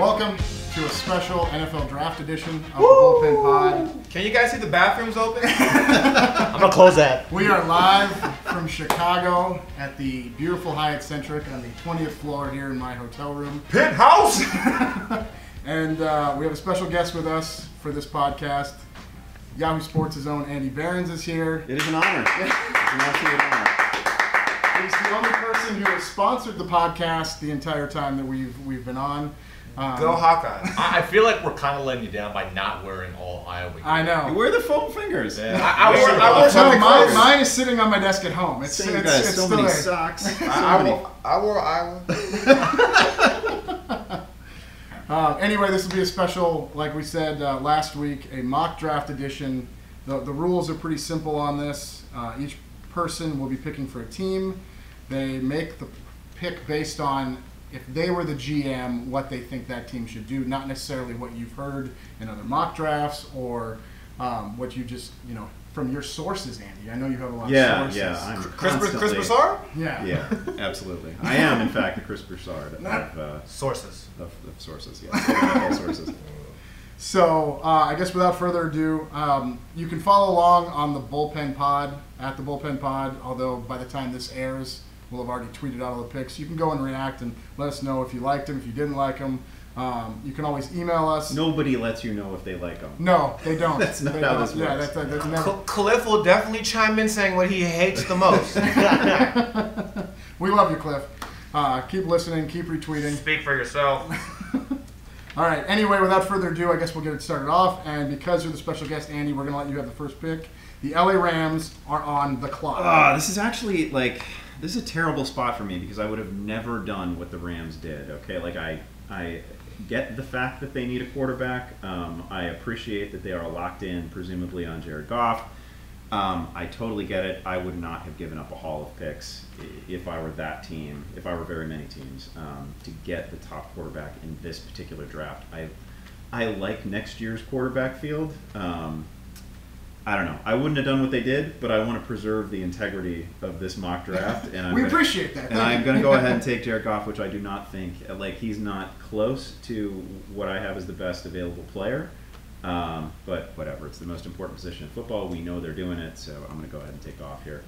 Welcome to a special NFL Draft edition of the Bullpen Pod. Can you guys see the bathrooms open? I'm gonna close that. We are live from Chicago at the beautiful Hyatt Centric on the 20th floor here in my hotel room. Penthouse. And uh, we have a special guest with us for this podcast. Yahoo Sports' own Andy Behrens is here. It is an honor. It's an absolute honor. He's the only person who has sponsored the podcast the entire time that we've we've been on. Um, Go Hawkeyes. I, I feel like we're kind of letting you down by not wearing all Iowa gear. I know. Where are the foam fingers? Yeah. I, I wore, I wore No, something mine, close. mine is sitting on my desk at home. It's, Same it's, guys, it's so still many there. socks. So I, I, many. wore, I wore Iowa. Uh, anyway, this will be a special, like we said uh, last week, a mock draft edition. The, the rules are pretty simple on this. Uh, each person will be picking for a team. They make the pick based on if they were the GM, what they think that team should do, not necessarily what you've heard in other mock drafts or um, what you just, you know, from your sources, Andy. I know you have a lot Yeah, of sources. yeah. I'm Chris, Chris Broussard? yeah. Yeah, absolutely. I am, in fact, the Chris Broussard of, uh, Sources. of, of sources. Yes, all sources. So, uh, I guess without further ado, um, you can follow along on the Bullpen Pod, at the Bullpen Pod, although by the time this airs, we'll have already tweeted out all the picks. You can go and react and let us know if you liked them, if you didn't like them. Um, you can always email us. Nobody lets you know if they like them. No, they don't. That's not They how don't. this Yeah, works. that's, that's never. Cl- Cliff will definitely chime in saying what he hates the most. We love you, Cliff. Uh, keep listening, keep retweeting. Speak for yourself. All right. Anyway, without further ado, I guess we'll get it started off. And because you're the special guest, Andy, we're going to let you have the first pick. The LA Rams are on the clock. Ah, this is actually like this is a terrible spot for me because I would have never done what the Rams did. Okay, like I I get the fact that they need a quarterback. Um, I appreciate that they are locked in, presumably on Jared Goff. Um, I totally get it. I would not have given up a haul of picks if I were that team, if I were very many teams, um, to get the top quarterback in this particular draft. I I like next year's quarterback field. Um, I don't know. I wouldn't have done what they did, but I want to preserve the integrity of this mock draft. And I'm we gonna- appreciate that. And I'm going to go ahead and take Jared Goff, which I do not think like he's not close to what I have as the best available player. Um, but whatever, it's the most important position in football. We know they're doing it, so I'm going to go ahead and take Goff here.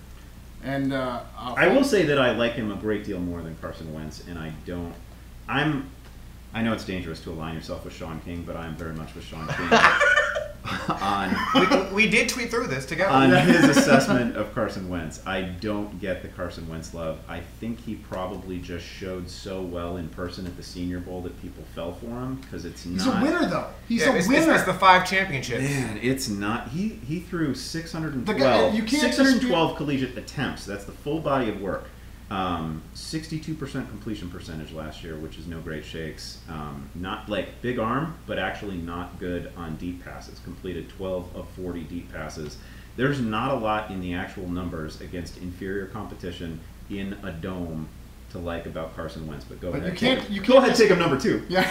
And uh, I will say that I like him a great deal more than Carson Wentz, and I don't. I'm. I know it's dangerous to align yourself with Sean King, but I'm very much with Sean King on we, we did tweet through this together. on his assessment of Carson Wentz. I don't get the Carson Wentz love. I think he probably just showed so well in person at the Senior Bowl that people fell for him because it's He's not. He's a winner, though. He's Yeah, a it's, winner. it's the five championships. Man, it's not. He he threw 612, The guy- you can't 612 collegiate attempts. That's the full body of work. Um, 62% completion percentage last year, which is no great shakes. Um, not like big arm, but actually not good on deep passes. Completed 12 of 40 deep passes. There's not a lot in the actual numbers against inferior competition in a dome to like about Carson Wentz. But go But ahead. you can't- take- you go can't ahead. just- Take him number two. yeah.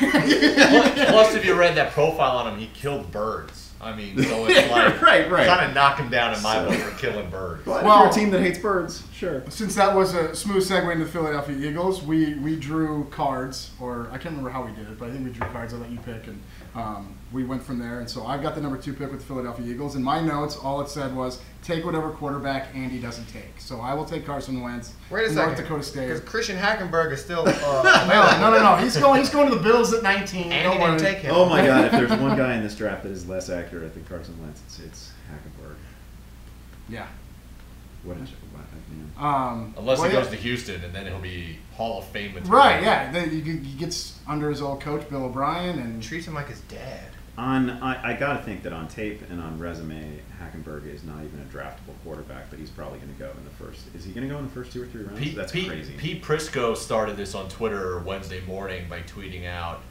Plus, if you read that profile on him, he killed birds. I mean, so it's like Right, right. kind of knock him down in my So- book for killing birds. But Well- if you're a team that hates birds, sure. Since that was a smooth segue into the Philadelphia Eagles, we, we drew cards, or I can't remember how we did it, but I think we drew cards. I let you pick, and um, we went from there. And so I've got the number two pick with the Philadelphia Eagles. In my notes, all it said was take whatever quarterback Andy doesn't take. So I will take Carson Wentz. Wait a from second. Dakota State. Because Christian Hackenberg is still. No, Uh, no, no, no. He's going. He's going to the Bills at 19. and Don't he worry. didn't take him. Oh my God! If there's one guy in this draft that is less accurate than Carson Wentz, it's, it's Hackenberg. Yeah. What a what a man. Um, Unless well, he yeah. goes to Houston, and then he'll be Hall of Fame material. Right. Yeah. Then he, he gets under his old coach Bill O'Brien, and Treats him like his dad. On I, I got to think that on tape and on resume, Hackenberg is not even a draftable quarterback, but he's probably going to go in the first. Is he going to go in the first two or three rounds? Pete, That's Pete, crazy. Pete Prisco started this on Twitter Wednesday morning by tweeting out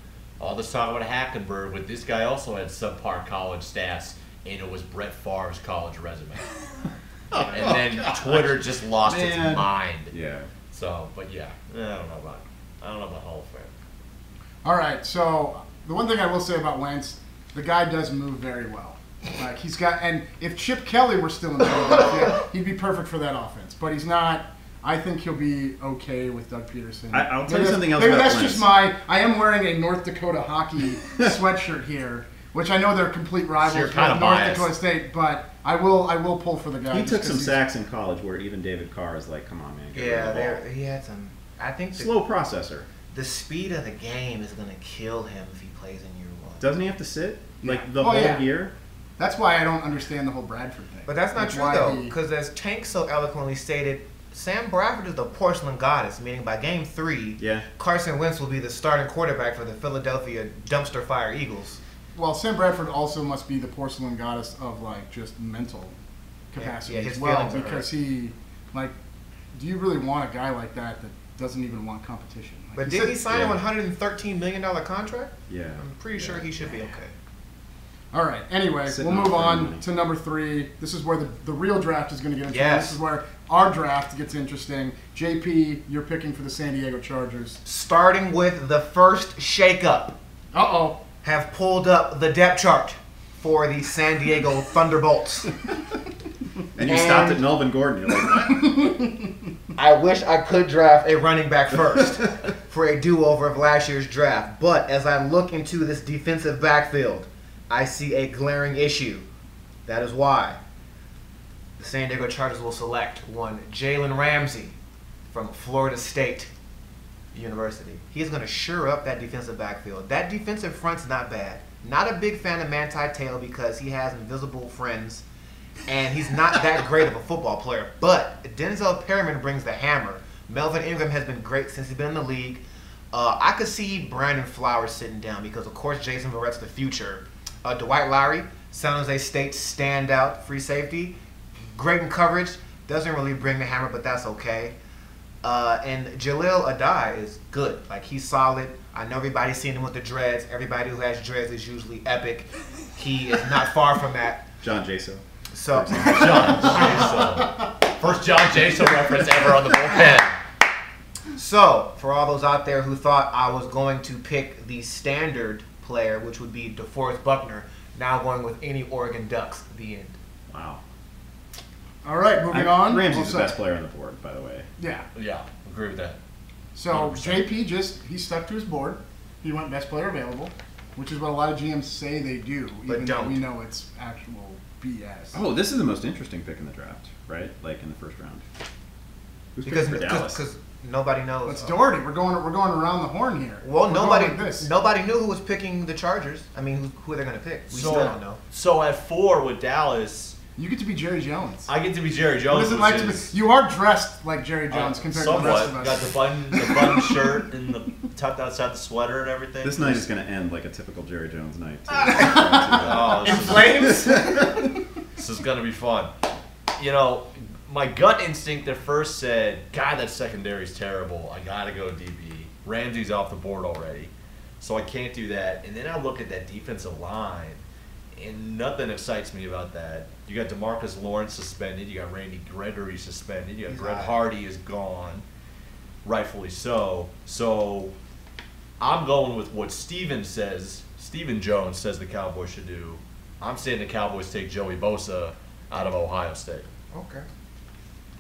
all this talk about Hackenberg, but this guy also had subpar college stats, and it was Brett Favre's college resume. and then Twitter just lost its mind. Yeah. So, but yeah, I don't know about I don't know about Hall of Fame. All right, so the one thing I will say about Wentz, the guy does move very well. Like he's got, and if Chip Kelly were still in Philadelphia, he'd be perfect for that offense. But he's not. I think he'll be okay with Doug Pederson. I- I'll tell Maybe you something else Maybe about that's Wentz. just my. I am wearing a North Dakota hockey sweatshirt here, which I know they're complete rivals you're kinda North biased. Dakota State, but I will. I will pull for the guy. He took some sacks in college where even David Carr is like, come on, man. get rid of Yeah, the ball." there he had some. I think the, Slow processor. the speed of the game is gonna kill him if he plays in year one. Doesn't he have to sit? Like Yeah. the Oh, whole yeah. year? That's why I don't understand the whole Bradford thing. But that's not That's true why though, he- because as Tank so eloquently stated, Sam Bradford is the porcelain goddess, meaning by game three, Yeah. Carson Wentz will be the starting quarterback for the Philadelphia dumpster fire Eagles. Well, Sam Bradford also must be the porcelain goddess of like just mental capacity yeah, his as well, feelings are because he, like, do you really want a guy like that that doesn't even want competition? Like, But he did said- he sign yeah. a 113 million dollar contract? Yeah. I'm pretty sure he should be okay. All right. Anyway, Sitting we'll move on money. to number three. This is where the, the real draft is going to get interesting. Yes. This is where our draft gets interesting. JP, you're picking for the San Diego Chargers. Starting with the first shakeup, Uh oh. Have pulled up the depth chart for the San Diego Thunderbolts. And you stopped at Melvin Gordon. You're like, I wish I could draft a running back first for a do-over of last year's draft. But as I look into this defensive backfield, I see a glaring issue. That is why the San Diego Chargers will select one Jalen Ramsey from Florida State University. He's going to sure up that defensive backfield. That defensive front's not bad. Not a big fan of Manti Tail because he has invisible friends and he's not that great of a football player. But Denzel Perryman brings the hammer. Melvin Ingram has been great since he's been in the league. Uh, I could see Brandon Flowers sitting down because, of course, Jason Verrett's the future. Uh, Dwight Lowery, San Jose State standout free safety, great in coverage. Doesn't really bring the hammer, but that's okay. Uh, and Jahleel Addae is good. Like he's solid. I know everybody's seen him with the dreads. Everybody who has dreads is usually epic. He is not far from that. John Jaso. So John Jason. First John Jason reference ever on the bullpen. So, for all those out there who thought I was going to pick the standard player, which would be DeForest Buckner, now going with any Oregon Ducks, at the end. Wow. All right, moving I- on. Ramsey's Oh, the sorry. best player on the board, by the way. Yeah. Yeah, agree with that. So 100%. JP just he stuck to his board. He went best player available, which is what a lot of GMs say they do, But even though don't. we know it's actual BS. Oh, this is the most interesting pick in the draft, right? Like in the first round. Who's Because for Dallas? because nobody knows. It's Doherty. We're going we're going around the horn here. Well, We're nobody like this. nobody knew who was picking the Chargers. I mean, who, who they're going to pick. We so, still don't know. So at four with Dallas, You get to be Jerry Jones. I get to be Jerry Jones. is it which like to be? You are dressed like Jerry Jones uh, compared somewhat. to the rest of us. Got the button, the button shirt, and the tucked outside the sweater and everything. this night is going to end like a typical Jerry Jones night. Oh, In this is- flames? This is gonna be fun. You know, my gut instinct at first said, God, that secondary is terrible. I gotta go DB. Ramsey's off the board already. So I can't do that. And then I look at that defensive line, and nothing excites me about that. You got Demarcus Lawrence suspended. You got Randy Gregory suspended. You got He's Brett out. Hardy is gone, rightfully so. So I'm going with what Steven says. Stephen Jones says the Cowboys should do. I'm saying the Cowboys take Joey Bosa out of Ohio State. okay.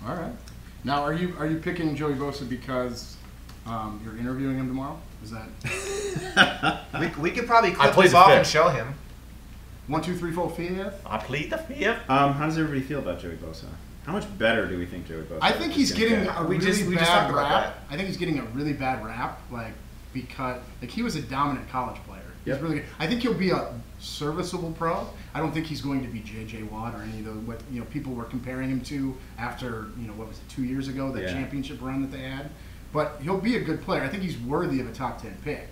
All right. Now, are you are you picking Joey Bosa because um, you're interviewing him tomorrow? Is that We, we could probably I clip played this off fifth. and show him. One, two, three, four, fifth? I plead the fifth. um, how does everybody feel about Joey Bosa? How much better do we think Joey Bosa? I think he's gonna getting get? a We really just- we bad just talked about rap. I think he's getting a really bad rap, like because like he was a dominant college player. He's Yep. really good. I think he'll be a serviceable pro. I don't think he's going to be J.J. Watt or any of the what you know people were comparing him to after you know what was it two years ago that Yeah. championship run that they had. But he'll be a good player. I think he's worthy of a top ten pick.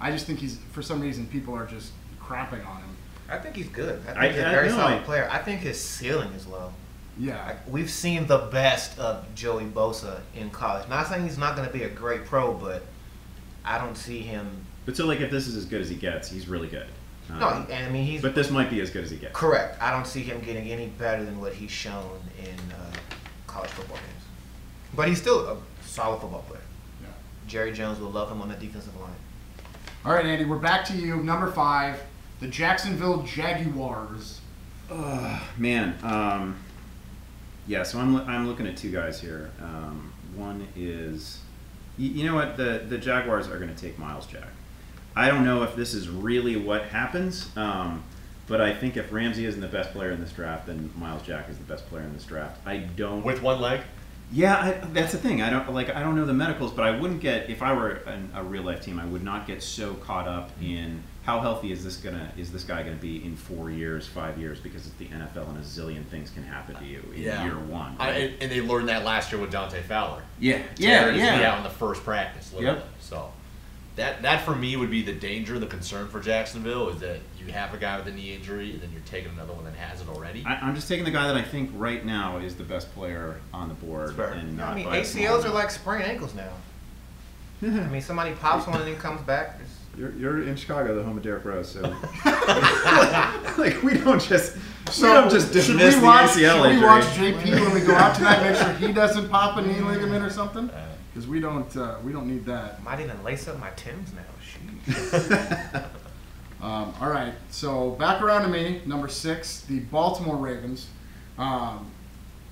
I just think he's for some reason people are just crapping on him. I think he's good. I think I- he's a I very solid I- player. I think his ceiling is low. Yeah. Like, we've seen the best of Joey Bosa in college. Not saying he's not going to be a great pro, but I don't see him. But so, like, if this is as good as he gets, he's really good. No, Um, and I mean he's but this might be as good as he gets. correct. I don't see him getting any better than what he's shown in uh, college football games. But he's still a solid football player. yeah. Jerry Jones will love him on the defensive line. All right, Andy, we're back to you. Number five, the Jacksonville Jaguars. Ugh, man, um, yeah. So I'm I'm looking at two guys here. Um, One is, you, you know what? The the Jaguars are going to take Myles Jack. I don't know if this is really what happens, um, but I think if Ramsey isn't the best player in this draft, then Myles Jack is the best player in this draft. I don't. With one leg? Yeah, I, that's the thing. I don't like. I don't know the medicals, but I wouldn't get if I were an, a real life team. I would not get so caught up in how healthy is this gonna is this guy gonna be in four years, five years, because it's the NFL and a zillion things can happen to you in year one. Right? and, and they learned that last year with Dante Fowler. yeah, yeah, his yeah. out in the first practice, literally. Yep. So that that for me would be the danger, the concern for Jacksonville is that you have a guy with a knee injury and then you're taking another one that has it already. I, I'm just taking the guy that I think right now is the best player on the board, That's fair. and I not mean, by ACLs are like sprained ankles now. I mean, somebody pops one and then comes back. It's, You're, you're in Chicago, the home of Derrick Rose, so like we don't just So we don't just should dismiss we the watch, ACL should we injury. watch JP when we go out tonight? Make sure he doesn't pop a knee ligament or something, because we don't uh, we don't need that. might even lace up my Tims now. Sheesh. Um, all right, so back around to me, number six, the Baltimore Ravens. Um,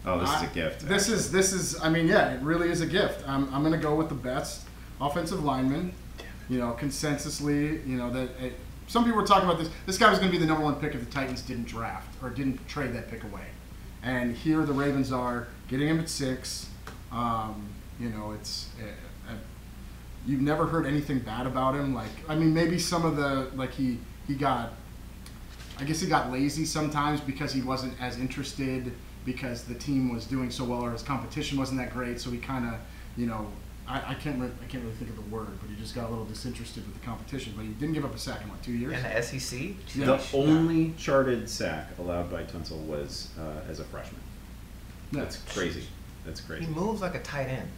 oh, this is a gift. This is this is. I mean, yeah, it really is a gift. I'm I'm gonna go with the best offensive lineman. You know, consensusly, you know that. It, some people were talking about this. This guy was going to be the number one pick if the Titans didn't draft or didn't trade that pick away. And here the Ravens are getting him at six. Um, you know, it's. Uh, uh, you've never heard anything bad about him. Like, I mean, maybe some of the like he he got I guess he got lazy sometimes because he wasn't as interested because the team was doing so well or his competition wasn't that great. So he kind of, you know, I, I can't re- I can't really think of the word, but he just got a little disinterested with the competition. But he didn't give up a sack in what two years? In the SEC? Yeah. the Sheesh. only charted sack allowed by Tunsil was uh, as a freshman. Yeah. That's crazy. That's crazy. He moves like a tight end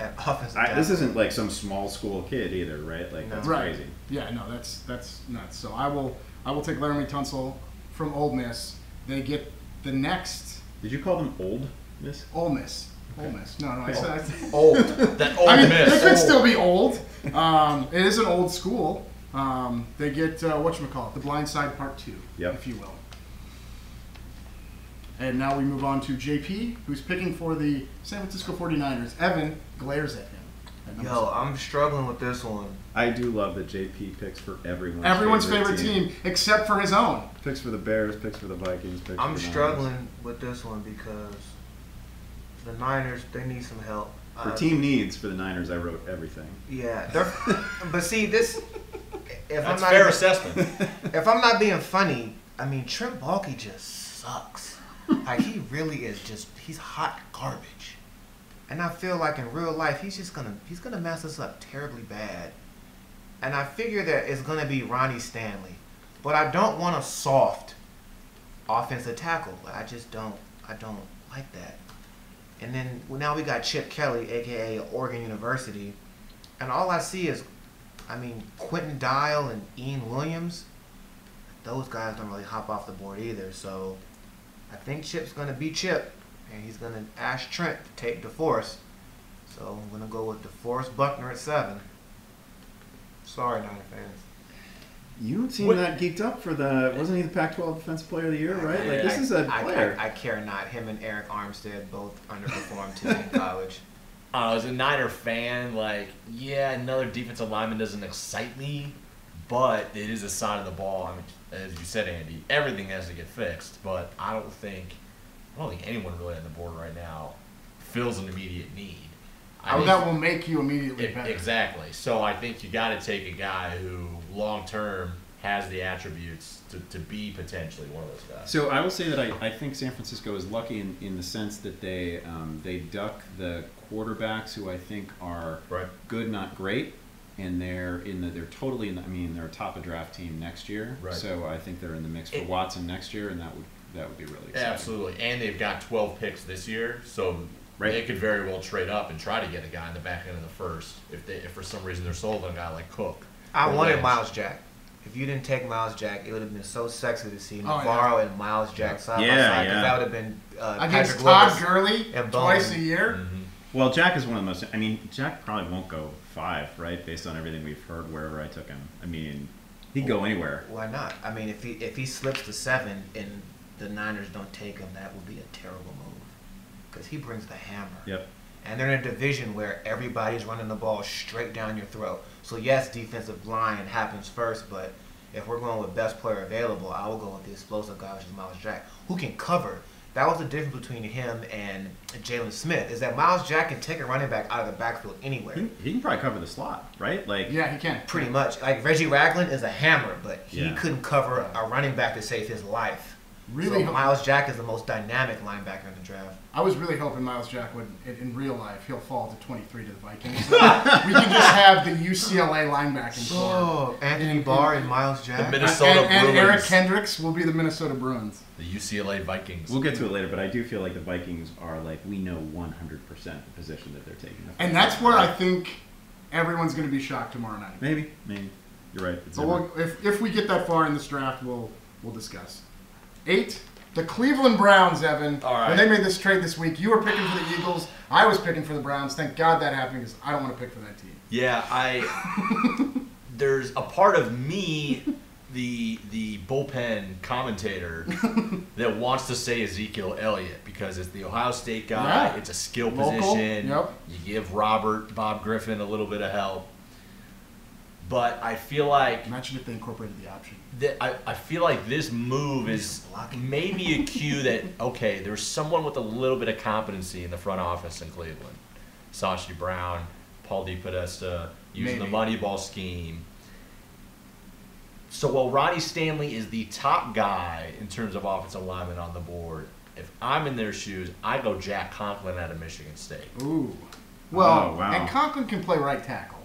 at offensive I, this isn't like some small school kid either, right? Like No. that's right. crazy. Yeah, no, that's that's nuts. So I will I will take Laremy Tunsil from Ole Miss. They get the next Did you call them old, Miss? Ole Miss. Ole Miss. No, no, I said. I said Old. that old I mean, miss. they could still be old. Um, it is an old school. Um, they get uh, what you call it, the Blind Side Part Two, Yep. if you will. And now we move on to JP, who's picking for the San Francisco 49ers. Evan glares at him. at Yo, seven. I'm struggling with this one. I do love that JP picks for everyone's everyone's favorite team. except for his own. Picks for the Bears, picks for the Vikings, picks I'm for the Niners. struggling with this one because the Niners they need some help. For Uh, team needs for the Niners, I wrote everything. Yeah, they're, but see this. If I'm That's not fair even- assessment. if I'm not being funny, I mean Trent Baalke just sucks. like he really is just he's hot garbage. And I feel like in real life he's just gonna he's gonna mess us up terribly bad. And I figure that it's gonna be Ronnie Stanley. But I don't want a soft offensive tackle. I just don't I don't like that. And then well, now we got Chip Kelly, aka Oregon University, and all I see is I mean, Quinton Dial and Ian Williams, those guys don't really hop off the board either. So I think Chip's going to be Chip, and he's going to ask Trent to take DeForest. So I'm going to go with DeForest Buckner at seven. Sorry, Niner fans. You don't seem What- that geeked up for the. Wasn't he the Pac-12 Defensive Player of the Year? Right? Like this I- is a I- player. I, I care not. Him and Arik Armstead both underperformed too in college. uh, as a Niner fan, like, yeah, another defensive lineman doesn't excite me, but it is a side of the ball. I mean, as you said, Andy, everything has to get fixed. But I don't think, I don't think anyone really on the board right now feels an immediate need. I How think- that will make you immediately E- better. Exactly. So I think you got to take a guy who long term has the attributes to, to be potentially one of those guys. So I will say that I, I think San Francisco is lucky in, in the sense that they um, they duck the quarterbacks who I think are Right. good, not great, and they're in the they're totally in the, I mean they're a top of draft team next year. Right. So I think they're in the mix for It- Watson next year, and that would that would be really exciting. Absolutely. And they've got 12 picks this year, so Right. they could very well trade up and try to get a guy in the back end of the first if they if for some reason they're sold on a guy like Cook. I or wanted Lynch. Myles Jack. If you didn't take Myles Jack, it would have been so sexy to see Oh, yeah. NaVorro and Myles Jack side by Yeah, side. 'cause yeah. That would have been uh, Against Patrick Todd Willis. Gurley and twice a Bowman. year. Mhm. Well, Jack is one of the most. I mean, Jack probably won't go five, right? Based on everything we've heard wherever I took him. I mean, he'd go anywhere. Why not? I mean, if he if he slips to seven and the Niners don't take him, that would be a terrible move. Because he brings the hammer. Yep. And they're in a division where everybody's running the ball straight down your throat. So yes, defensive line happens first, but if we're going with best player available, I will go with the explosive guy, which is Myles Jack, who can cover. That was the difference between him and Jaylon Smith, is that Myles Jack can take a running back out of the backfield anywhere. He, he can probably cover the slot, right? Like, Yeah, he can. Pretty much. Like Reggie Ragland is a hammer, but he Yeah. couldn't cover a running back to save his life. Really so Myles Jack is the most dynamic linebacker in the draft. I was really hoping Myles Jack would, in, in real life, he'll fall to 23 to the Vikings. we can just have the UCLA linebacking corps. Oh, Anthony Barr and Myles Jack. The Minnesota and, and Eric Bruins. Kendricks will be the Minnesota Bruins. The UCLA Vikings. we'll get to it later, but I do feel like the Vikings are like, we know 100% the position that they're taking. And that's where I think everyone's going to be shocked tomorrow night. Maybe, maybe. You're right. It's But we'll, if, if we get that far in this draft, we'll we'll discuss. Eight, the Cleveland Browns, Evan. All right. When they made this trade this week, you were picking for the Eagles. I was picking for the Browns. Thank God that happened because I don't want to pick for that team. Yeah, I. there's a part of me, the the bullpen commentator, that wants to say Ezekiel Elliott because it's the Ohio State guy. Yeah. It's a skill Local, position. yep. You give Robert Bob Griffin a little bit of help, but I feel like Imagine if they incorporated the option. that I, I feel like this move is maybe a cue that okay, there's someone with a little bit of competency in the front office in Cleveland. Sashi Brown, Paul DePodesta, using Maybe. the Moneyball scheme. So while Ronnie Stanley is the top guy in terms of offensive lineman on the board, if I'm in their shoes, I go Jack Conklin out of Michigan State. Ooh. Well, Oh, wow. and Conklin can play right tackle,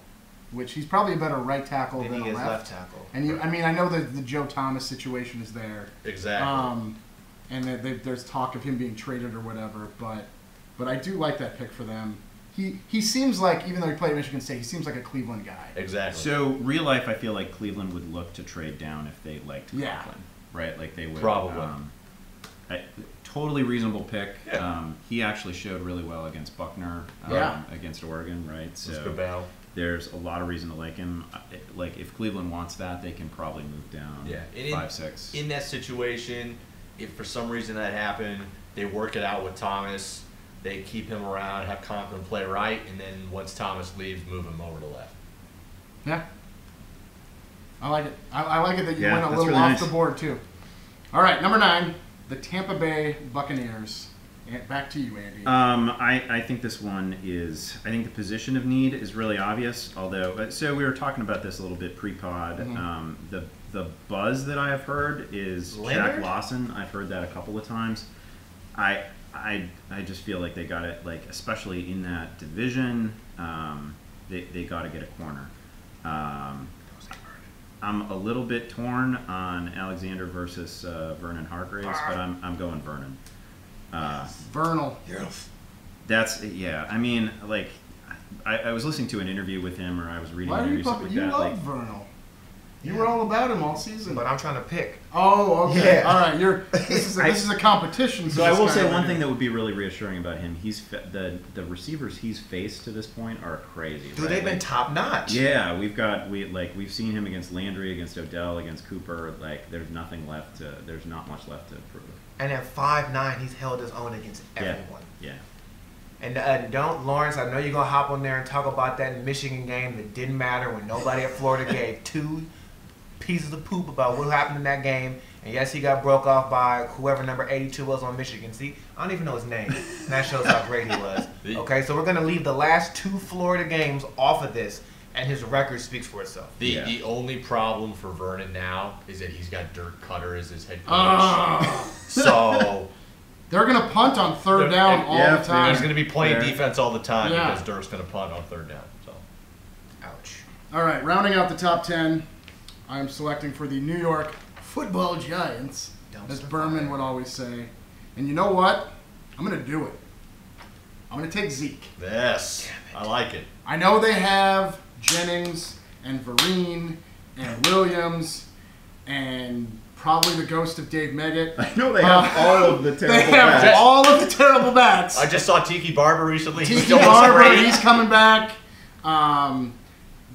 which he's probably a better right tackle Then than he a is left. left tackle. And you, I mean, I know that the Joe Thomas situation is there. Exactly. Um, and that they, there's talk of him being traded or whatever, but but I do like that pick for them. He he seems like even though he played at Michigan State, he seems like a Cleveland guy. exactly. So, real life, I feel like Cleveland would look to trade down if they liked Yeah. Conklin, right? Like they would. Probably. Um, I, totally reasonable pick. Yeah. Um, he actually showed really well against Buckner, um, Yeah. against Oregon, right? Let's So go Bell. There's a lot of reason to like him. Like if Cleveland wants that, they can probably move down Yeah, and in- five, six. in that situation, if for some reason that happened, they work it out with Thomas. They keep him around, have Conklin play right, and then once Thomas leaves, move him over to left. Yeah. I like it. I, I like it that you Yeah, went a little really off nice. the board too. All right, number nine, the Tampa Bay Buccaneers. And back to you, Andy. Um, I, I think this one is. I think the position of need is really obvious. Although, uh, so we were talking about this a little bit pre-pod. Mhm. Um, the the buzz that I have heard is Shaq Lawson. I've heard that a couple of times. I I I just feel like they got it. Like especially in that division, um, they they got to get a corner. Um, I'm a little bit torn on Alexander versus uh, Vernon Hargreaves, but I'm I'm going Vernon. Uh, Vernal. that's yeah. I mean, like, I, I was listening to an interview with him, or I was reading Why an are you interview stuff pumping? like You that. love Like, Vernal. You were all about him all season. But I'm trying to pick. oh, okay. Yeah. All right. You're. This is a, this is a competition. so I will say one right thing that would be really reassuring about him. He's fa- the the receivers he's faced to this point are crazy. Dude, right? they've been top notch. Yeah, we've got we like we've seen him against Landry, against Odell, against Cooper. Like, there's nothing left to. There's not much left to prove. And at five nine, he's held his own against Yeah. everyone. Yeah. And uh, don't, Lawrence, I know you're going to hop on there and talk about that Michigan game that didn't matter when nobody at Florida gave two pieces of poop about what happened in that game. And yes, he got broke off by whoever number 82 was on Michigan. See, I don't even know his name. And that shows how great he was. Okay, so we're going to leave the last two Florida games off of this, and his record speaks for itself. The Yeah. the only problem for Vernon now is that he's got Dirk Koetter as his head coach. Ah. so They're gonna punt on third They're- down and- all yeah, the time. he's going to be playing Fair. defense all the time Yeah. because Dirk's going to punt on third down. So Ouch. All right, rounding out the top 10, I'm selecting for the New York Football Giants, as Berman fire. would always say. And you know what? I'm going to do it. I'm going to take Zeke. yes, I like it. I know they have Jennings and Vereen and Williams and probably the ghost of Dave Meggett. I know they have Uh, all of the terrible They terrible have backs. all of the terrible backs. I just saw Tiki Barber recently. He's Tiki still looks Barber, great. he's coming back. Um,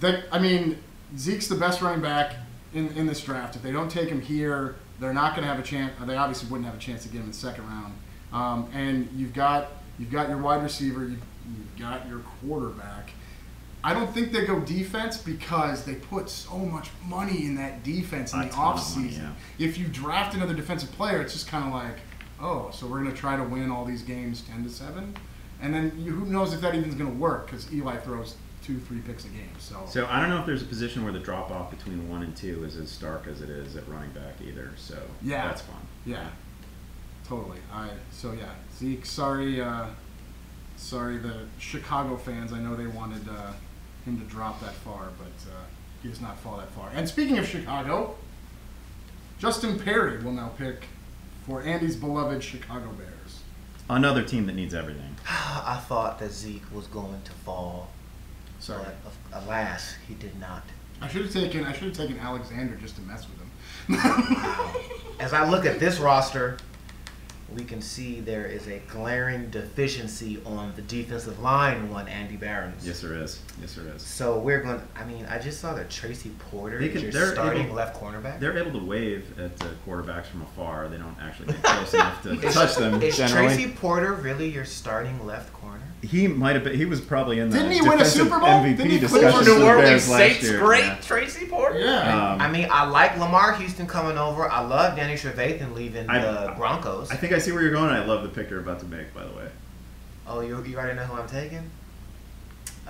the, I mean, Zeke's the best running back in, in this draft. If they don't take him here, they're not going to have a chance. They obviously wouldn't have a chance to get him in the second round. Um, and you've got you've got your wide receiver. You, you've got your quarterback. I don't think they go defense because they put so much money in that defense in A the of offseason. money, If you draft another defensive player, it's just kind of like, oh, so we're going to try to win all these games 10 to 7? And then you, who knows if that even's going to work because Eli throws two, three picks a game. So, So I don't know if there's a position where the drop off between one and two is as stark as it is at running back either. So Yeah. that's fun. yeah, totally. I So, yeah, Zeke, sorry. Uh, sorry, the Chicago fans. I know they wanted uh, him to drop that far, but uh, he does not fall that far. And speaking of Chicago, Justin Perry will now pick for Andy's beloved Chicago Bears. Another team that needs everything. I thought that Zeke was going to fall, Sorry, but alas, he did not. I should have taken I should have taken Alexander just to mess with him. As I look at this roster, we can see there is a glaring deficiency on the defensive line. One Andy Behrens. Yes, there is. Yes, there is. So we're going. to I mean, I just saw that Tracy Porter They is can- your they're starting able- left cornerback. They're able to wave at the quarterbacks from afar. They don't actually get close enough to touch them. Is generally. Tracy Porter really your starting left corner? He might have been. He was probably in the Didn't he win a defensive Super Bowl? MVP Didn't he clean for New the Orleans Bears Saints great Yeah. Tracy Porter. Yeah. Um, I mean, I like Lamarr Houston coming over. I love Danny Trevathan leaving I- the Broncos. I think I see where you're going. I love the pick you're about to make, by the way. oh, you, you already know who I'm taking?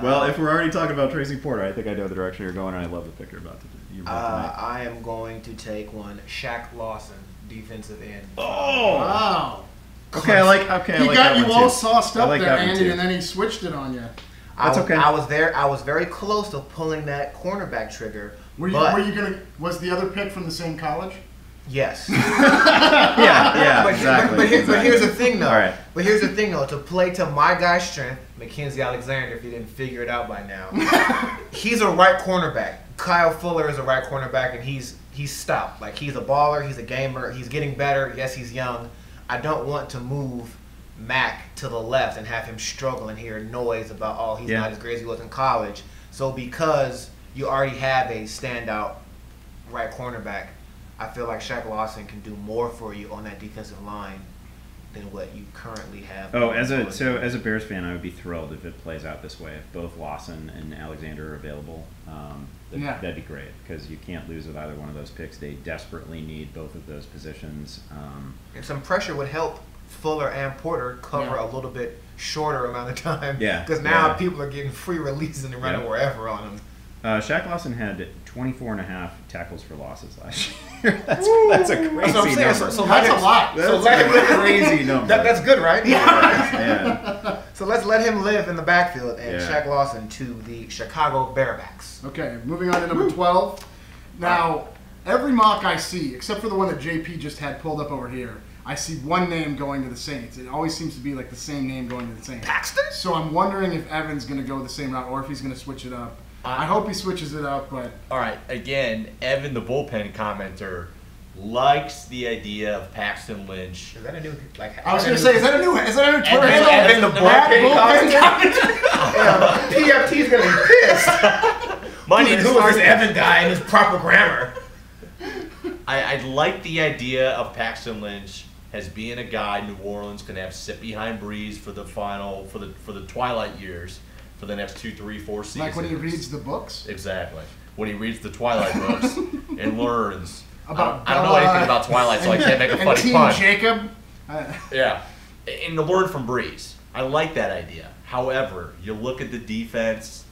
Well, Uh, if we're already talking about Tracy Porter, I think I know the direction you're going, and I love the pick you're about to do. You're about to Uh, make. I am going to take one Shaq Lawson, defensive end. Oh! Wow. Okay, I like. Okay, I he like got that you one all too. sauced I up like there, that one Andy, too. and then he switched it on you. I, That's okay. I was there. I was very close to pulling that cornerback trigger. Were you, but were you gonna? Was the other pick from the same college? yes. yeah, yeah, but, exactly. but, but, here- but here's the thing, though. All right. But here's the thing, though. To play to my guy's strength, Mackenzie Alexander, if you didn't figure it out by now, he's a right cornerback. Kyle Fuller is a right cornerback, and he's he's stout. Like he's a baller. He's a gamer. He's getting better. Yes, he's young. I don't want to move Mac to the left and have him struggle and hear noise about oh he's Yeah. not as great as he was in college. So because you already have a standout right cornerback, I feel like Shaq Lawson can do more for you on that defensive line than what you currently have. Oh, as a so on. as a Bears fan, I would be thrilled if it plays out this way. If both Lawson and Alexander are available, um, that, Yeah. that'd be great because you can't lose with either one of those picks. They desperately need both of those positions. Um, and some pressure would help Fuller and Porter cover Yeah. a little bit shorter amount of time. Yeah, Because now yeah. people are getting free releases and running Yeah. wherever on them. uh, Shaq Lawson had 24 and a half tackles for losses last year. that's, that's a crazy That's what number. So, so That's let a him- lot. So That's let a him crazy number. That, that's good, right? yeah. So let's let him live in the backfield and Yeah. Shaq Lawson to the Chicago Bearbacks. Okay, moving on to number 12. Now, every mock I see, except for the one that JP just had pulled up over here, I see one name going to the Saints. It always seems to be like the same name going to the Saints. Paxton? So I'm wondering if Evan's going to go the same route or if he's going to switch it up. I hope he switches it up, but All right, again, Evan, the bullpen commenter, likes the idea of Paxton Lynch. Is that a new like? I was going to say, is that a new is that a new Twitter Evan- handle? Evan the At bullpen bullpen Yeah, PFT's gonna be pissed. My Who name is is this Evan guy and his proper grammar? I, I like the idea of Paxton Lynch as being a guy New Orleans can have sit behind Brees for the final for the for the twilight years for the next two, three, four seasons. Like when he reads the books. Exactly. When he reads the Twilight books and learns. About I, don't, I don't know anything about Twilight, so I can't make a and funny Team pun. Jacob. Uh, Yeah, and to learn from Brees. I like that idea. However, you look at the defense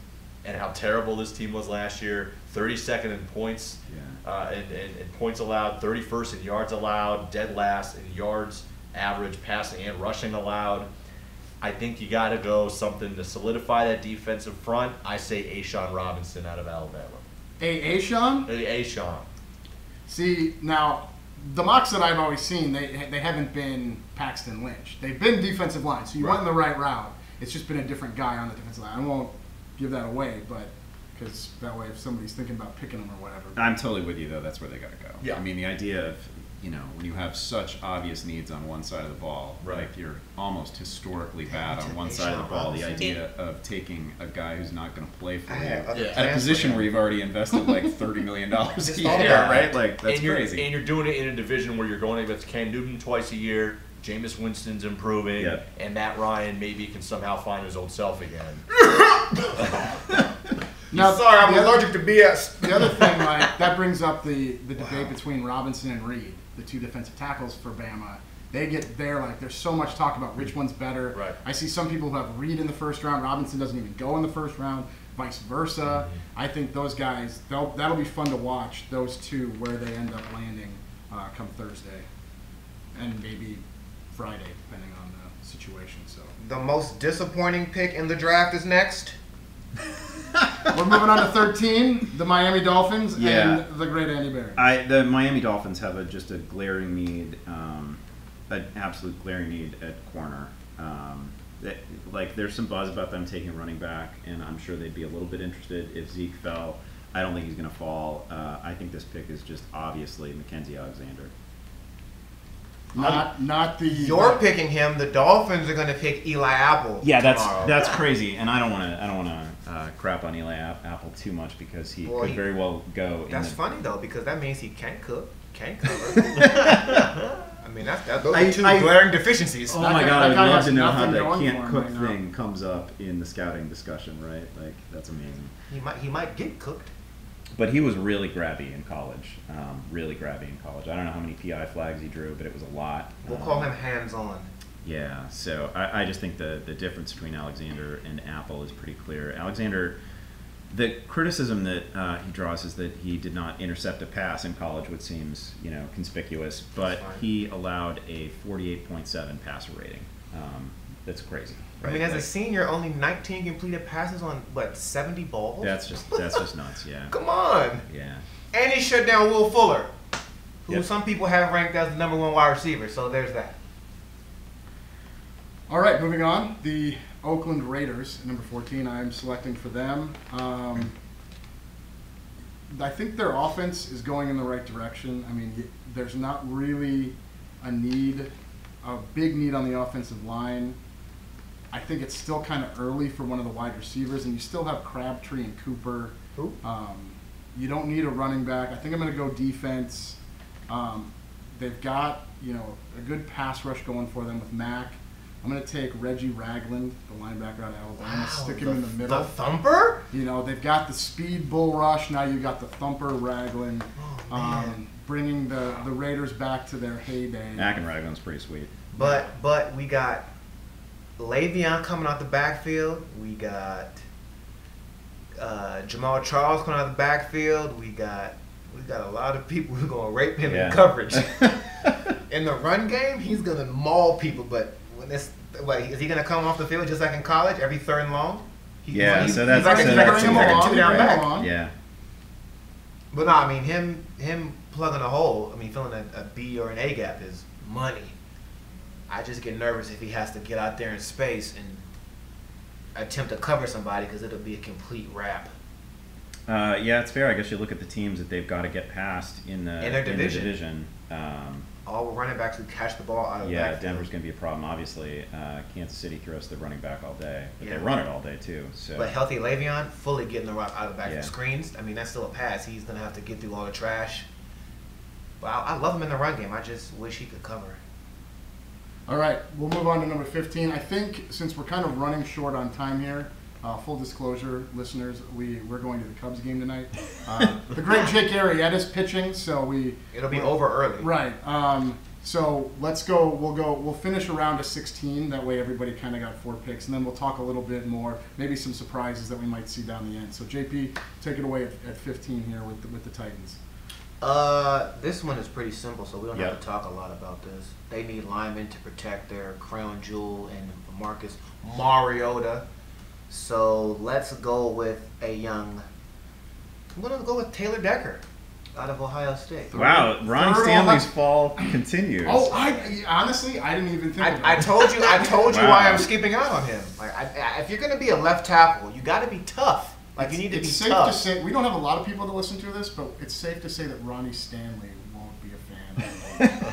and how terrible this team was last year. 32nd in points, Yeah. uh, and, and, and points allowed. 31st in yards allowed. Dead last in yards average, passing and rushing allowed. I think you got to go something to solidify that defensive front. I say A'Shawn Robinson out of Alabama. A. A'Shawn? A'Shawn. See, now, the mocks that I've always seen, they, they haven't been Paxton Lynch. They've been defensive line, so you Right. went in the right route. It's just been a different guy on the defensive line. I won't give that away, but because that way, if somebody's thinking about picking them or whatever. I'm totally with you though. That's where they got to go. Yeah. I mean, the idea of you know when you have such obvious needs on one side of the ball, Right. like you're almost historically bad on one side of the ball. The Robinson. idea of taking a guy who's not going to play for you Yeah. at a position where you've already invested like thirty million dollars a year, all that. right? Like that's and you're, crazy. And you're doing it in a division where you're going against Cam Newton twice a year, Jameis Winston's improving, Yep. and Matt Ryan maybe can somehow find his old self again. Now, Sorry, I'm the other- allergic to BS. The other thing, like, that brings up the, the debate between Robinson and Reed, the two defensive tackles for Bama. They get there, like, there's so much talk about which one's better. Right. I see some people who have Reed in the first round. Robinson doesn't even go in the first round, vice versa. I think those guys, that'll be fun to watch, those two, where they end up landing uh, come Thursday. And maybe Friday, depending on the situation. So The most disappointing pick in the draft is next. We're moving on to 13, the Miami Dolphins Yeah. and the great Andy Barry. I the Miami Dolphins have a just a glaring need, um, an absolute glaring need at corner. Um, that, like there's some buzz about them taking a running back, and I'm sure they'd be a little bit interested if Zeke fell. I don't think he's going to fall. Uh, I think this pick is just obviously Mackenzie Alexander. Not not the You're picking him. The Dolphins are going to pick Eli Apple. Yeah, that's tomorrow. that's crazy, and I don't want to I don't want to uh, crap on Eli Apple too much because he Boy, could he- very well go. in That's the, funny though because that means he can't cook, can't cover. I mean, that's that, those I- are two I- glaring deficiencies. Oh That my god, I'd love to know how that can't cook right now. thing comes up in the scouting discussion, right? Like that's amazing. He might he might get cooked. But he was really grabby in college. Um, really grabby in college. I don't know how many PI flags he drew, but it was a lot. We'll Um, call him hands on. Yeah, so I, I just think the, the difference between Alexander and Apple is pretty clear. Alexander, the criticism that uh, he draws is that he did not intercept a pass in college, which seems you know conspicuous, but he allowed a 48.7 passer rating. Um, that's crazy. I mean, right? as a senior, only 19 completed passes on what 70 balls. that's just that's just nuts. Yeah, Come on. yeah. And he shut down Will Fuller, who Yep. some people have ranked as the number one wide receiver. So there's that. All right, moving on. The Oakland Raiders, number 14. I'm selecting for them. Um, I think their offense is going in the right direction. I mean, there's not really a need, a big need on the offensive line. I think it's still kind of early for one of the wide receivers, and you still have Crabtree and Cooper. Who? Um, you don't need a running back. I think I'm going to go defense. Um, they've got you know a good pass rush going for them with Mack. I'm going to take Reggie Ragland, the linebacker out of Alabama, stick him in the middle. The thumper? you know they've got the speed bull rush. Now you got the thumper Ragland, Oh, um, bringing the the Raiders back to their heyday. Mack and Ragland's pretty sweet. But but we got Le'Veon coming out the backfield. We got uh, Jamaal Charles coming out the backfield. We got we got a lot of people who are gonna rape him Yeah. in coverage. in the run game, he's gonna maul people. But when this, is he gonna come off the field just like in college, every third and long? He- Yeah, he's- so he's that's- like a- so he's that's- like bring two- him along, two down bring him back. along. Yeah. But no, I mean him him plugging a hole. I mean filling a, a B or an A gap is money. I just get nervous if he has to get out there in space and attempt to cover somebody because it'll be a complete wrap. Uh, yeah, it's fair. I guess you look at the teams that they've got to get past in the In their the division. division. Um, All running backs who catch the ball out of the yeah, backfield. Denver's going to be a problem. Obviously, uh, Kansas City throws their running back all day, but Yeah. they run it all day too. So But healthy Le'Veon, fully getting the rock out of the backfield. Yeah. Screens, I mean, that's still a pass. He's going to have to get through all the trash. But I, I love him in the run game. I just wish he could cover. All right, we'll move on to number 15. I think since we're kind of running short on time here, uh, full disclosure, listeners, we, we're going to the Cubs game tonight. Uh, the great Jake Arrieta's pitching, so we. It'll be over early. Right. Um, so let's go. We'll go. We'll finish around a 16. That way, everybody kind of got four picks, and then we'll talk a little bit more, maybe some surprises that we might see down the end. So JP, take it away at, at 15 here with the, with the Titans. Uh, this one is pretty simple, so we don't Yep. have to talk a lot about this. They need linemen to protect their crown jewel and Marcus Mariota. So let's go with a young. I'm gonna go with Taylor Decker out of Ohio State. wow, Ron Third Stanley's Ohio- fall continues. Oh, I honestly, I didn't even think. about I, I told you, I told you Wow. why I'm skipping out on him. Like, I, I, if you're gonna be a left tackle, you got to be tough. Like, you need to it's be safe tough. to say we don't have a lot of people that listen to this, but it's safe to say that Ronnie Stanley won't be a fan.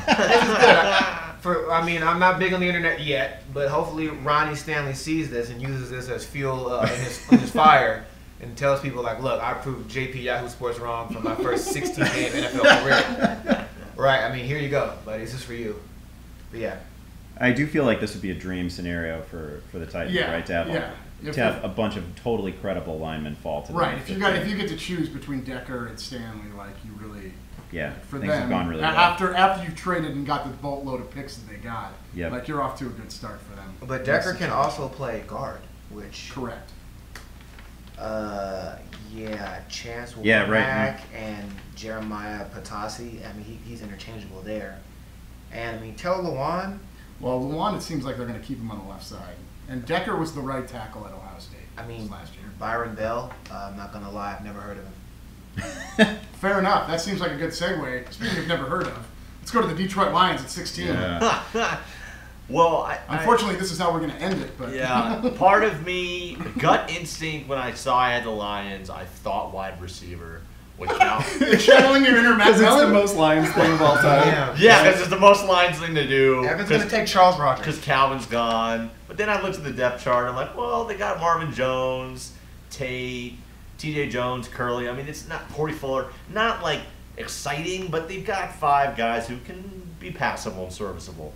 this is good. I, for I mean, I'm not big on the internet yet, but hopefully Ronnie Stanley sees this and uses this as fuel uh, in, his, in his fire and tells people like, look, I proved JP Yahoo Sports wrong for my first 16 game NFL career. right? I mean, here you go, buddy. This is for you. But yeah, I do feel like this would be a dream scenario for, for the Titans, Yeah, right? To have, yeah. If to have a bunch of totally credible linemen fall to. Right. If you got if you get to choose between Decker and Stanley, like you really yeah, for things them have gone really a- well. after after you've traded and got the boatload of picks that they got, Yep. like you're off to a good start for them. But Decker can also play guard, which correct. uh yeah, Chance Yeah, right, Warmack and Jeremiah Poutasi. I mean, he, he's interchangeable there. And I mean, Taylor Lewan. Well, Lewan, it seems like they're going to keep him on the left side, and Decker was the right tackle at Ohio State. I mean, last year. Byron Bell. Uh, I'm not gonna lie, I've never heard of him. Fair enough. That seems like a good segue. Speaking of never heard of, let's go to the Detroit Lions at 16. Yeah. well, I, I- Unfortunately, this is how we're going to end it. But Yeah, part of me, gut instinct when I saw I had the Lions, I thought wide receiver would count. You're channeling your inner Matt Because it's the most Lions thing of all time. yeah, because it's the most Lions thing to do. Evan's gonna take Charles Rogers. because Calvin's gone. But then I looked at the depth chart. I'm like, well, they got Marvin Jones, Tate, T.J. Jones, Curley. I mean, it's not Corey Fuller. Not like exciting, but they've got five guys who can be passable and serviceable.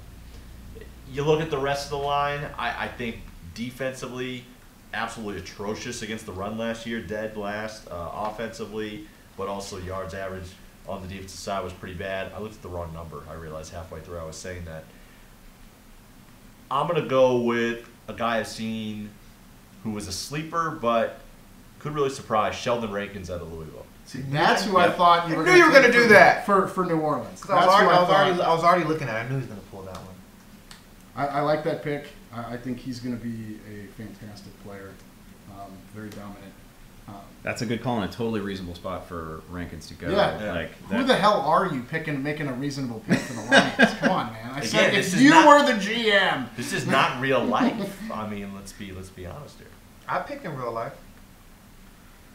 You look at the rest of the line. I, I think defensively, absolutely atrocious against the run last year, dead last. Uh, offensively, but also yards average on the defensive side was pretty bad. I looked at the wrong number. I realized halfway through I was saying that. I'm gonna go with a guy I've seen who was a sleeper, but could really surprise Sheldon Rankins out of Louisville. See, that's who I thought you I were knew you were gonna do that. for for New Orleans. 'Cause I was, That's who already, I, was already, I was already looking at. it. I knew he was gonna pull that one. I, I like that pick. I, I think he's going to be a fantastic player. Um, very dominant. That's a good call and a totally reasonable spot for Rankins to go. Yeah. Yeah. Like who that- the hell are you picking, making a reasonable pick for the Lions? Come on, man. I said Again, if you not- were the GM, This is not real life. I mean, let's be let's be honest here. I pick in real life.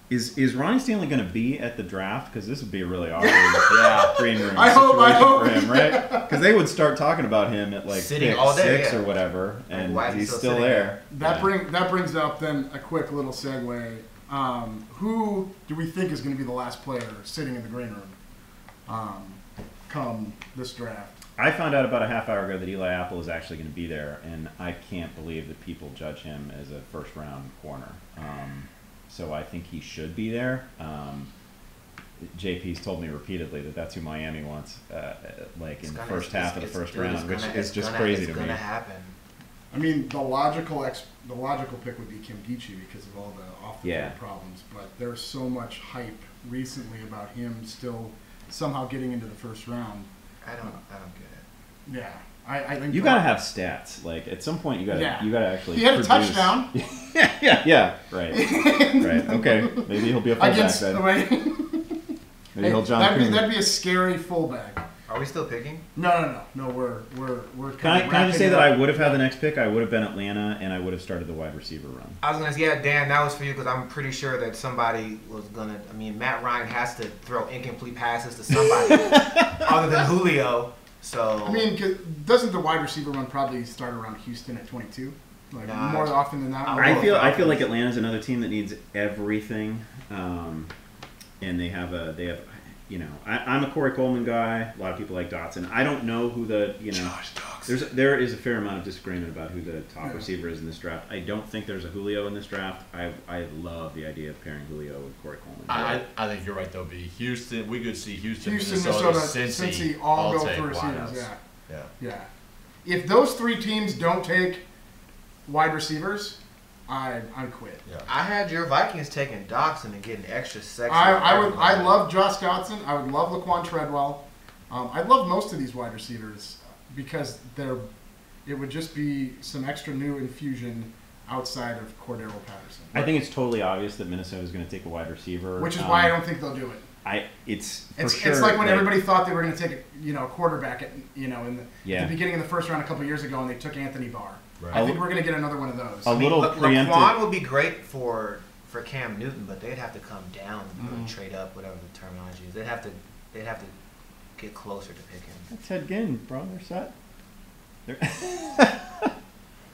Is is Ronnie Stanley going to be at the draft? Because this would be a really awkward Yeah. green room I hope- I situation hope. for him, right? Because they would start talking about him at like Sitting pick all day, six yeah. or whatever, and why he's still still sitting there. that Yeah. bring that brings up then a quick little segue. Um, who do we think is going to be the last player sitting in the green room um, come this draft? I found out about a half hour ago that Eli Apple is actually going to be there, and I can't believe that people judge him as a first round corner. Um, so I think he should be there. Um, JP's told me repeatedly that that's who Miami wants, uh, like It's in the gonna- first half of the first round, which gonna- is just gonna- crazy it's to me. gonna happen. I mean, the logical ex- the logical pick would be Kim Geechee because of all the off the Yeah. field problems. But there's so much hype recently about him still somehow getting into the first round. I don't. I don't get it. Yeah, I, I think You gotta have stats. Like at some point, you gotta Yeah. you gotta actually. He had a touchdown. yeah, yeah, yeah. Right, right. Okay, maybe he'll be a fullback against. then. Wait, Maybe he'll John that'd, be, that'd be a scary fullback. Are we still picking? No, no, no, no. We're we're we're. Can I, kinda can I just say that I would have had the next pick? I would have been Atlanta, and I would have started the wide receiver run. I was gonna say, yeah, Dan, that was for you because I'm pretty sure that somebody was gonna. I mean, Matt Ryan has to throw incomplete passes to somebody other than Julio. So I mean, doesn't the wide receiver run probably start around Houston at 22? Like Nah, more often than not. I I feel I feel like Atlanta's another team that needs everything, um, and they have a they have, you know, I, I'm a Corey Coleman guy. A lot of people like Doctson. I don't know who the you know. There's there is a fair amount of disagreement about who the top Yeah. receiver is in this draft. I don't think there's a Julio in this draft. I I love the idea of pairing Julio with Corey Coleman. I, I I think you're right though. Be Houston. We could see Houston, Houston, Minnesota, Minnesota, Cincy, Cincy, all go take through receivers. Yeah, Yeah. yeah. If those three teams don't take wide receivers, I I quit. Yeah. I had your Vikings taking Doctson and getting extra sexy. I, I would I love Josh Doctson. I would love Laquan Treadwell. Um, I love most of these wide receivers because they're. It would just be some extra new infusion outside of Cordarrelle Patterson, I think it's totally obvious that Minnesota is going to take a wide receiver, which is um, why I don't think they'll do it. I it's for It's, sure. it's like when that- everybody thought they were going to take a you know a quarterback at you know in the, Yeah. at the beginning of the first round a couple years ago and they took Anthony Barr. Right. I think we're going to get another one of those. A I mean, little La- preemptive- Laquan would be great for for Cam Newton, but they'd have to come down or Mhm. trade up, whatever the terminology is. They'd have to they'd have to get closer to pick him. That's Ted Ginn, bro. They're set. They're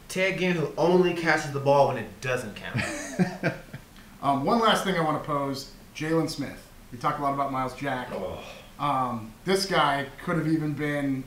Ted Ginn, who only catches the ball when it doesn't count. Um, one last thing I want to pose: Jaylon Smith. We talked a lot about Myles Jack. Um, this guy could have even been,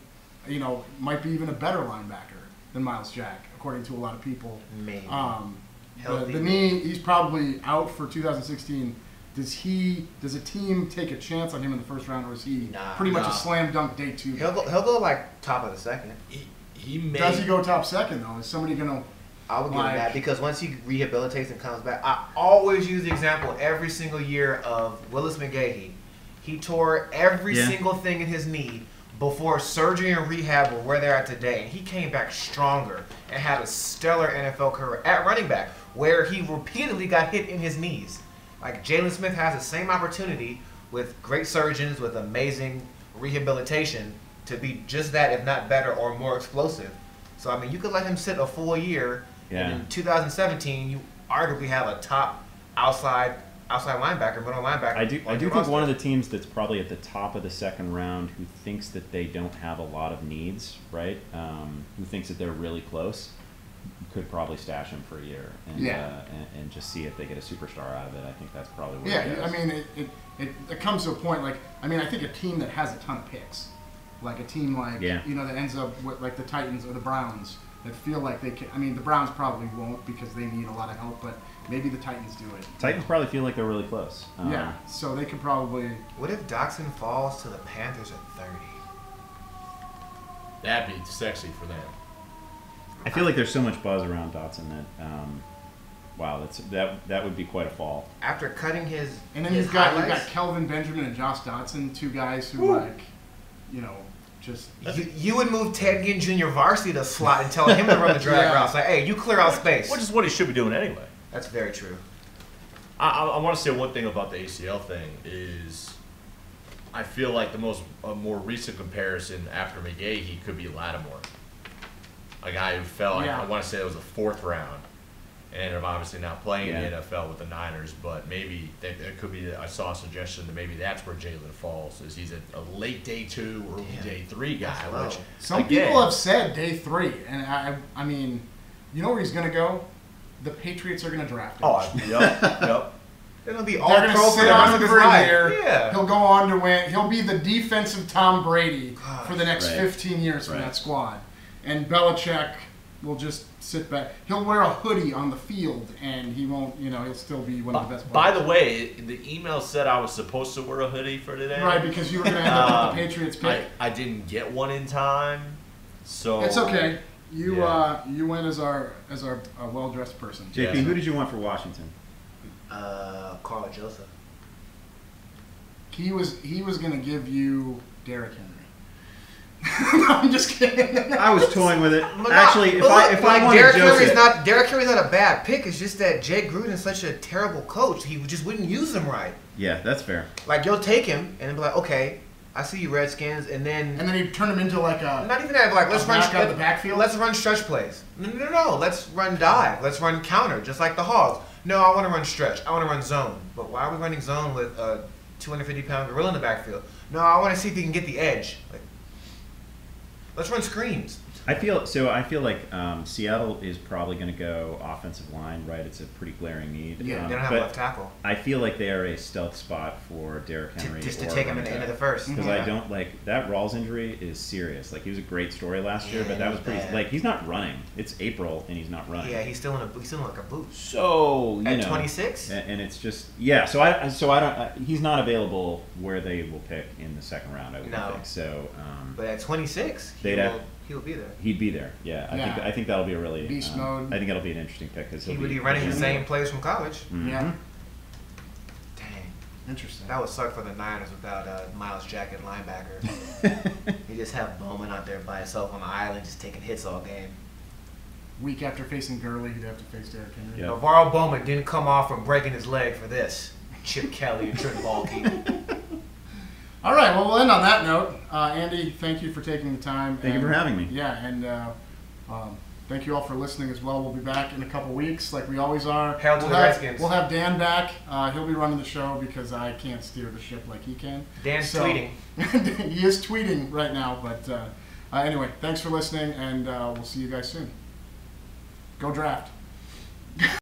you know, might be even a better linebacker. Than Myles Jack, according to a lot of people. Maybe. Um, the, the knee, he's probably out for 2016. Does he? Does a team take a chance on him in the first round, or is he Nah. pretty much a slam dunk day two? he'll go. He'll go like top of the second. He, he may. Does he go top second though? Is somebody gonna? I would give him Like- that because once he rehabilitates and comes back, I always use the example every single year of Willis McGahee. He tore every Yeah. single thing in his knee before surgery and rehab were where they're at today, and he came back stronger and had a stellar NFL career at running back, where he repeatedly got hit in his knees. Like Jaylon Smith has the same opportunity with great surgeons with amazing rehabilitation to be just that, if not better or more explosive. So I mean, you could let him sit a full year, Yeah. and in 2017, you arguably have a top outside outside linebacker, middle linebacker. I do. I do your think one of the teams that's probably at the top of the second round who thinks that they don't have a lot of needs, right? Um, who thinks that they're really close, could probably stash him for a year and, Yeah. uh, and, and just see if they get a superstar out of it. I think that's probably where Yeah, it I mean, it, it, it, it comes to a point like I mean, I think a team that has a ton of picks, like a team like Yeah. you know that ends up with like the Titans or the Browns that feel like they can. I mean, the Browns probably won't because they need a lot of help, but maybe the Titans do it. Titans probably feel like they're really close. Um, Yeah, so they could probably. What if Doctson falls to the Panthers at 30? That'd be sexy for them. I feel like there's so much buzz around Doctson that, um, wow, that's that that would be quite a fall. After cutting his And then his you've got you've got Kelvin Benjamin and Josh Doctson, two guys who like, you know, just You, you would move Ted Ginn Jr. varsity to slot and tell him to run the drag Yeah. routes. Like, hey, you clear out space. Which is what he should be doing anyway. That's very true. I, I, I want to say one thing about the ACL thing is, I feel like the most a more recent comparison after McGahee could be Lattimore, a guy who fell. I- Yeah. I, want to say it was the fourth round, and ended up obviously not playing in the NFL with the Niners. But maybe that, that could be. I saw a suggestion that maybe that's where Jaylon falls. Is he's a, a late day two, or day three guy, which Some again, people have said day three, and I, I I mean, you know where he's gonna go? The Patriots are gonna draft him. Oh, I- yep, yep. It'll be all They're gonna pro for sit the on rest him of his life. Yeah. He'll go on to win. He'll be the defensive Tom Brady for the next Right. 15 years from Right. that squad. And Belichick will just sit back. He'll wear a hoodie on the field, and he won't. You know, he'll still be one of the best. By players. the way, the email said I was supposed to wear a hoodie for today. right, because you were gonna end up Um, with the Patriots I, pick. I didn't get one in time, so it's okay. You Yeah. uh, you went as our as our uh, well dressed person. JP, Yeah. who did you want for Washington? Uh, Karl Joseph. He was he was gonna give you Derrick Henry. I'm just kidding. I was toying with it. But Actually, not- if but I if like I wanted Derrick Joseph, Henry's not Derrick Henry's not a bad pick. It's just that Jay Gruden's such a terrible coach. He just wouldn't use him right. yeah, that's fair. Like you'll take him and be like, okay, I see you Redskins, and then and then he turned them into like a not even that. Like let's run out the backfield? Let's run stretch plays. No, no, no, no. Let's run dive. Let's run counter, just like the Hogs. No, I want to run stretch. I want to run zone. But why are we running zone with a 250 pound gorilla in the backfield? No, I want to see if he can get the edge. Like, let's run screens. I feel so. I feel like um, Seattle is probably going to go offensive line, right? It's a pretty glaring need. Yeah, um, They don't have left tackle I feel like they are a stealth spot for Derrick to, Henry. just to take him in running the end of the first. because Yeah. I don't like that Rawls injury is serious. Like he was a great story last year, Yeah, but that was pretty. was bad. Like he's not running. It's April and he's not running. Yeah, he's still in a he's still in like a boot. So you At know, 26? and, and it's just yeah. So I so I don't. I, he's not available where they will pick in the second round. I would No. think so. Um, But at 26, They'd will have- he'll be there. he'd be there. Yeah, I Yeah. think I think that'll be a really Beast um, mode. I think that'll be an interesting pick because He would be running the same plays from college. Mhm. yeah. Dang. Interesting. That would suck for the Niners without uh, Myles Jack at linebacker. you just have Bowman out there by himself on the island, just taking hits all game. Week after facing Gurley, he'd have to face Derrick Henry. Yeah. NaVorro Bowman didn't come off from breaking his leg for this. Chip Kelly and Trent Baalke. All right. Well, we'll end on that note. Uh, Andy, thank you for taking the time. Thank you for having me. Yeah, and uh, um, thank you all for listening as well. We'll be back in a couple weeks, like we always are. Hail to we'll the have, Redskins. We'll have Dan back. Uh, he'll be running the show because I can't steer the ship like he can. Dan's So- tweeting. he is tweeting right now, but uh, uh, anyway, thanks for listening, and uh, we'll see you guys soon. Go draft.